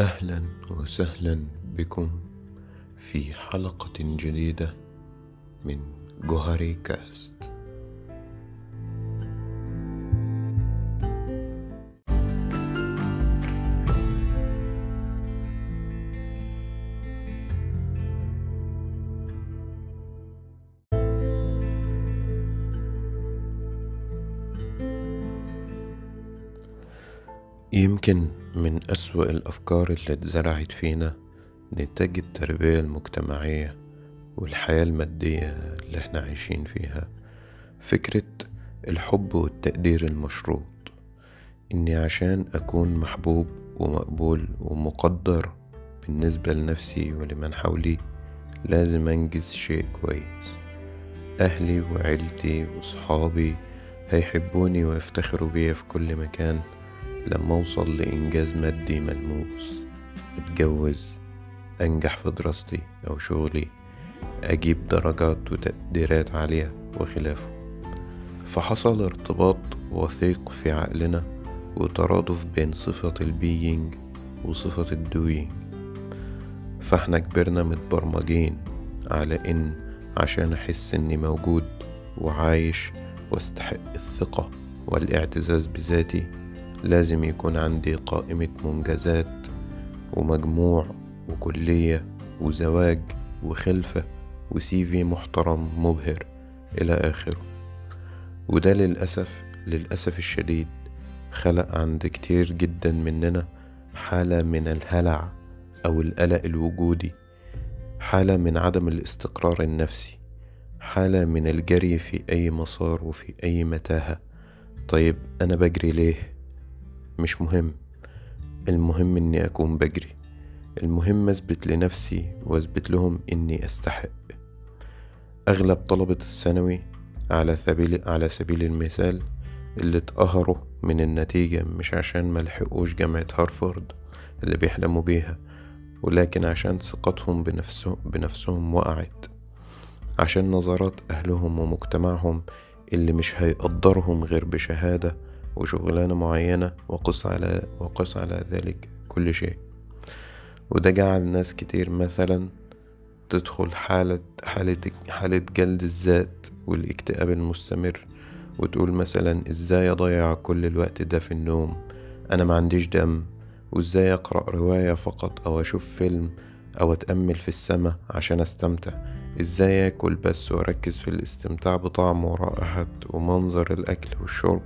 أهلا وسهلا بكم في حلقة جديدة من جوهري كاست. يمكن من أسوأ الأفكار اللي اتزرعت فينا نتاج التربية المجتمعية والحياة المادية اللي إحنا عايشين فيها. فكرة الحب والتقدير المشروط إني عشان أكون محبوب ومقبول ومقدر بالنسبة لنفسي ولمن حولي لازم أنجز شيء كويس. أهلي وعيلتي وصحابي هيحبوني ويفتخروا بيا في كل مكان. لما أوصل لإنجاز مادي ملموس. أتجوز أنجح في دراستي أو شغلي أجيب درجات وتقديرات عالية وخلافه. فحصل ارتباط وثيق في عقلنا وترادف بين صفة ال being وصفة ال doing فإحنا كبرنا متبرمجين على إن عشان أحس إني موجود وعايش واستحق الثقة والإعتزاز بذاتي. لازم يكون عندي قائمة منجزات ومجموع وكلية وزواج وخلفة وسيفي محترم مبهر إلى آخره وده للأسف للأسف الشديد خلق عند كتير جدا مننا حالة من الهلع أو القلق الوجودي حالة من عدم الاستقرار النفسي حالة من الجري في أي مسار وفي أي متاهة طيب أنا بجري ليه؟ مش مهم. المهم إني أكون بجري. المهم أثبت لنفسي وأثبت لهم إني أستحق. أغلب طلبة الثانوي على سبيل على سبيل المثال اللي اتقهروا من النتيجة مش عشان ملحقوش جامعة هارفارد اللي بيحلموا بيها ولكن عشان ثقتهم بنفسهم, بنفسهم وقعت. عشان نظرات أهلهم ومجتمعهم اللي مش هيقدرهم غير بشهادة وشغلانة معينة وقس على وقس على ذلك كل شيء. وده جعل ناس كتير مثلا تدخل حالة حالة حالة جلد الذات والاكتئاب المستمر وتقول مثلا إزاي أضيع كل الوقت ده في النوم؟ أنا ما عنديش دم. وإزاي أقرأ رواية فقط أو أشوف فيلم أو أتأمل في السماء عشان أستمتع؟ إزاي آكل بس وأركز في الاستمتاع بطعم ورائحة ومنظر الأكل والشرب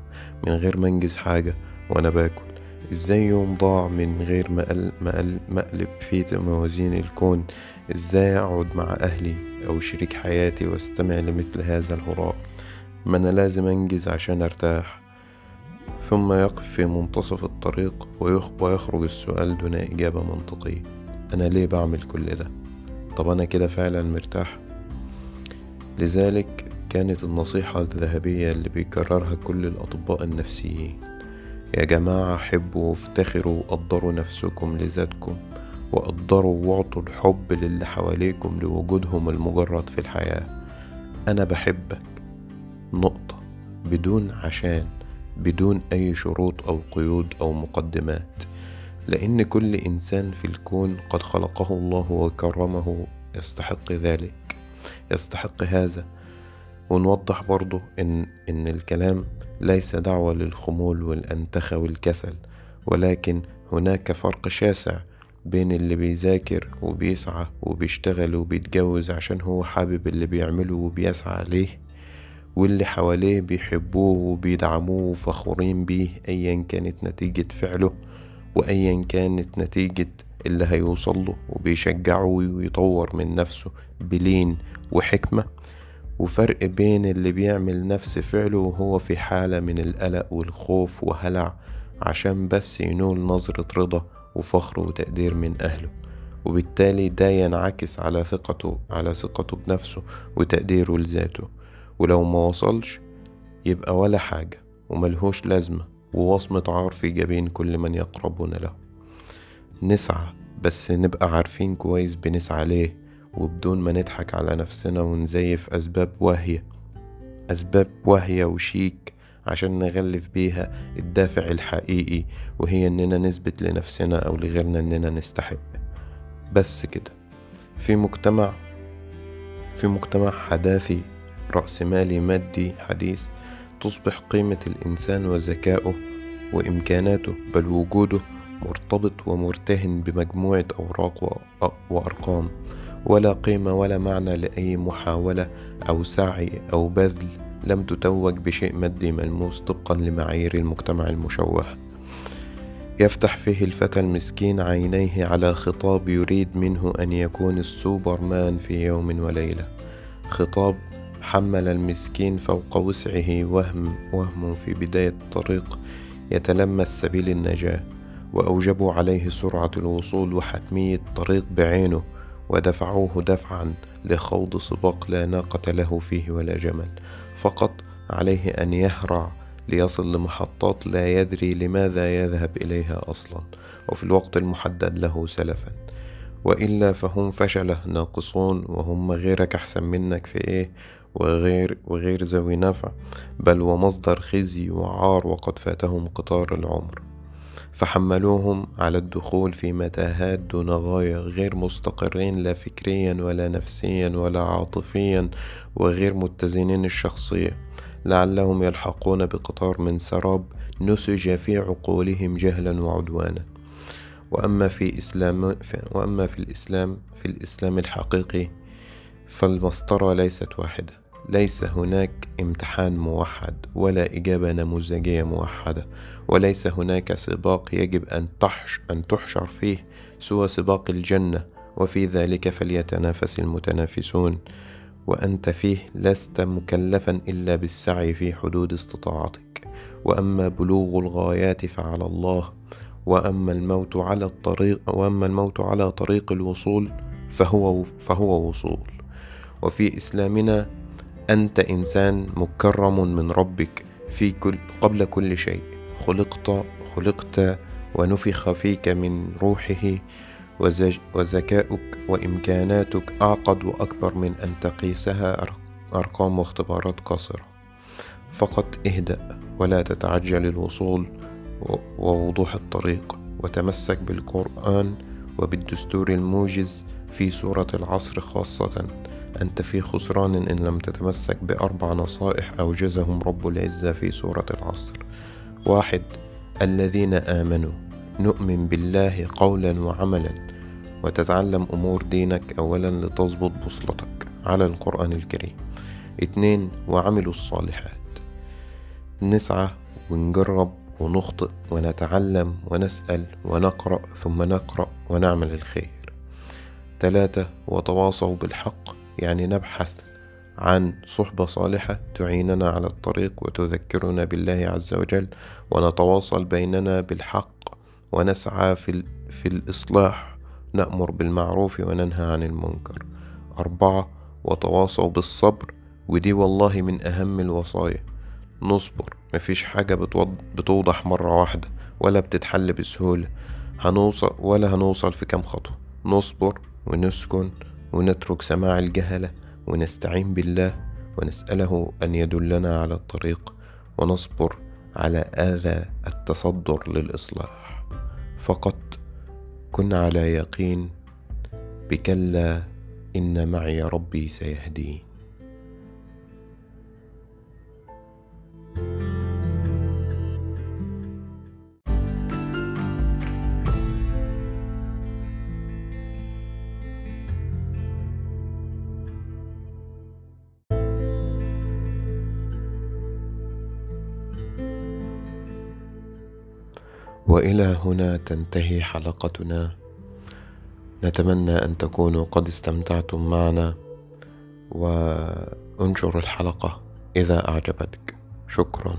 من غير ما أنجز حاجة وأنا باكل؟ إزاي يوم ضاع من غير ما مقلب في موازين الكون؟ إزاي أقعد مع أهلي أو شريك حياتي وأستمع لمثل هذا الهراء؟ ما أنا لازم أنجز عشان أرتاح. ثم يقف في منتصف الطريق ويخرج السؤال دون إجابة منطقية. أنا ليه بعمل كل ده؟ طب أنا كده فعلا مرتاح؟ لذلك كانت النصيحة الذهبية اللي بيكررها كل الأطباء النفسيين. يا جماعة حبوا وافتخروا وقدروا نفسكم لذاتكم وقدروا واعطوا الحب للي حواليكم لوجودهم المجرد في الحياة. أنا بحبك. نقطة. بدون عشان بدون أي شروط أو قيود أو مقدمات. لأن كل إنسان في الكون قد خلقه الله وكرمه. يستحق ذلك. يستحق هذا. ونوضح برضه إن, إن الكلام ليس دعوة للخمول والأنتخة والكسل ولكن هناك فرق شاسع بين اللي بيذاكر وبيسعى وبيشتغل وبيتجوز عشان هو حابب اللي بيعمله وبيسعى عليه واللي حواليه بيحبوه وبيدعموه وفخورين بيه أيا كانت نتيجة فعله. وأيا كانت نتيجة اللي هيوصل له وبيشجعه ويطور من نفسه بلين وحكمة وفرق بين اللي بيعمل نفس فعله وهو في حالة من القلق والخوف وهلع عشان بس ينول نظرة رضا وفخر وتقدير من أهله وبالتالي ده ينعكس على ثقته على ثقته بنفسه وتقديره لذاته. ولو ما وصلش يبقى ولا حاجة وملهوش لازمة. ووصمة عار في جبين كل من يقربون له. نسعى بس نبقى عارفين كويس بنسعى ليه وبدون ما نضحك على نفسنا ونزيف أسباب واهية. أسباب واهية وشيك عشان نغلف بيها الدافع الحقيقي وهي إننا نثبت لنفسنا أو لغيرنا إننا نستحق. بس كده. في مجتمع في مجتمع حداثي رأسمالي مادي حديث تصبح قيمة الإنسان وذكائه وإمكاناته بل وجوده مرتبط ومرتهن بمجموعة أوراق وأرقام. ولا قيمة ولا معنى لأي محاولة أو سعي أو بذل لم تتوج بشيء مادي ملموس طبقا لمعايير المجتمع المشوه. يفتح فيه الفتى المسكين عينيه على خطاب يريد منه أن يكون السوبرمان في يوم وليلة. خطاب حمل المسكين فوق وسعه وهم وهم في بداية الطريق يتلمس سبيل النجاة وأوجبوا عليه سرعة الوصول وحتمية الطريق بعينه ودفعوه دفعا لخوض سباق لا ناقة له فيه ولا جمل. فقط عليه أن يهرع ليصل لمحطات لا يدري لماذا يذهب إليها أصلا وفي الوقت المحدد له سلفا. وإلا فهم فشلة ناقصون وهم غيرك أحسن منك في إيه؟ وغير, وغير ذوي نفع بل ومصدر خزي وعار وقد فاتهم قطار العمر. فحملوهم على الدخول في متاهات دون غاية غير مستقرين لا فكريا ولا نفسيا ولا عاطفيا وغير متزنين الشخصية. لعلهم يلحقون بقطار من سراب نسج في عقولهم جهلا وعدوانا. وأما في إسلام وأما في الإسلام في الإسلام الحقيقي فالمسطرة ليست واحدة. ليس هناك امتحان موحد ولا إجابة نموذجية موحدة وليس هناك سباق يجب أن تحش أن تحشر فيه سوى سباق الجنة وفي ذلك فليتنافس المتنافسون وأنت فيه لست مكلفا إلا بالسعي في حدود استطاعتك. وأما بلوغ الغايات فعلى الله وأما الموت على الطريق وأما الموت على طريق الوصول فهو فهو وصول. وفي إسلامنا أنت إنسان مكرم من ربك في كل قبل كل شيء. خلقت خلقت ونفخ فيك من روحه وذكاؤك وإمكاناتك أعقد وأكبر من أن تقيسها أرقام واختبارات قاصرة. فقط اهدأ ولا تتعجل الوصول ووضوح الطريق وتمسك بالقرآن وبالدستور الموجز في سورة العصر خاصة. أنت في خسران إن لم تتمسك بأربع نصائح أوجزهم رب العزة في سورة العصر. واحد الذين آمنوا نؤمن بالله قولا وعملا وتتعلم أمور دينك أولا لتظبط بوصلتك على القرآن الكريم. اتنين وعملوا الصالحات. نسعى ونجرب ونخطئ ونتعلم ونسأل ونقرأ ثم نقرأ ونعمل الخير. ثلاثة وتواصوا بالحق يعني نبحث عن صحبة صالحة تعيننا على الطريق وتذكرنا بالله عز وجل ونتواصل بيننا بالحق ونسعى في, في الإصلاح نأمر بالمعروف وننهى عن المنكر. أربعة وتواصوا بالصبر ودي والله من أهم الوصايا. نصبر مفيش حاجة بتوضح مرة واحدة ولا بتتحل بسهولة. هنوصل ولا هنوصل في كام خطوة. نصبر ونسكن ونترك سماع الجهلة ونستعين بالله ونسأله أن يدلنا على الطريق ونصبر على آذى التصدر للإصلاح. فقط كن على يقين بكلا إن معي ربي سيهدين. وإلى هنا تنتهي حلقتنا. نتمنى أن تكونوا قد استمتعتم معنا وأنشر الحلقة إذا أعجبتك. شكرا.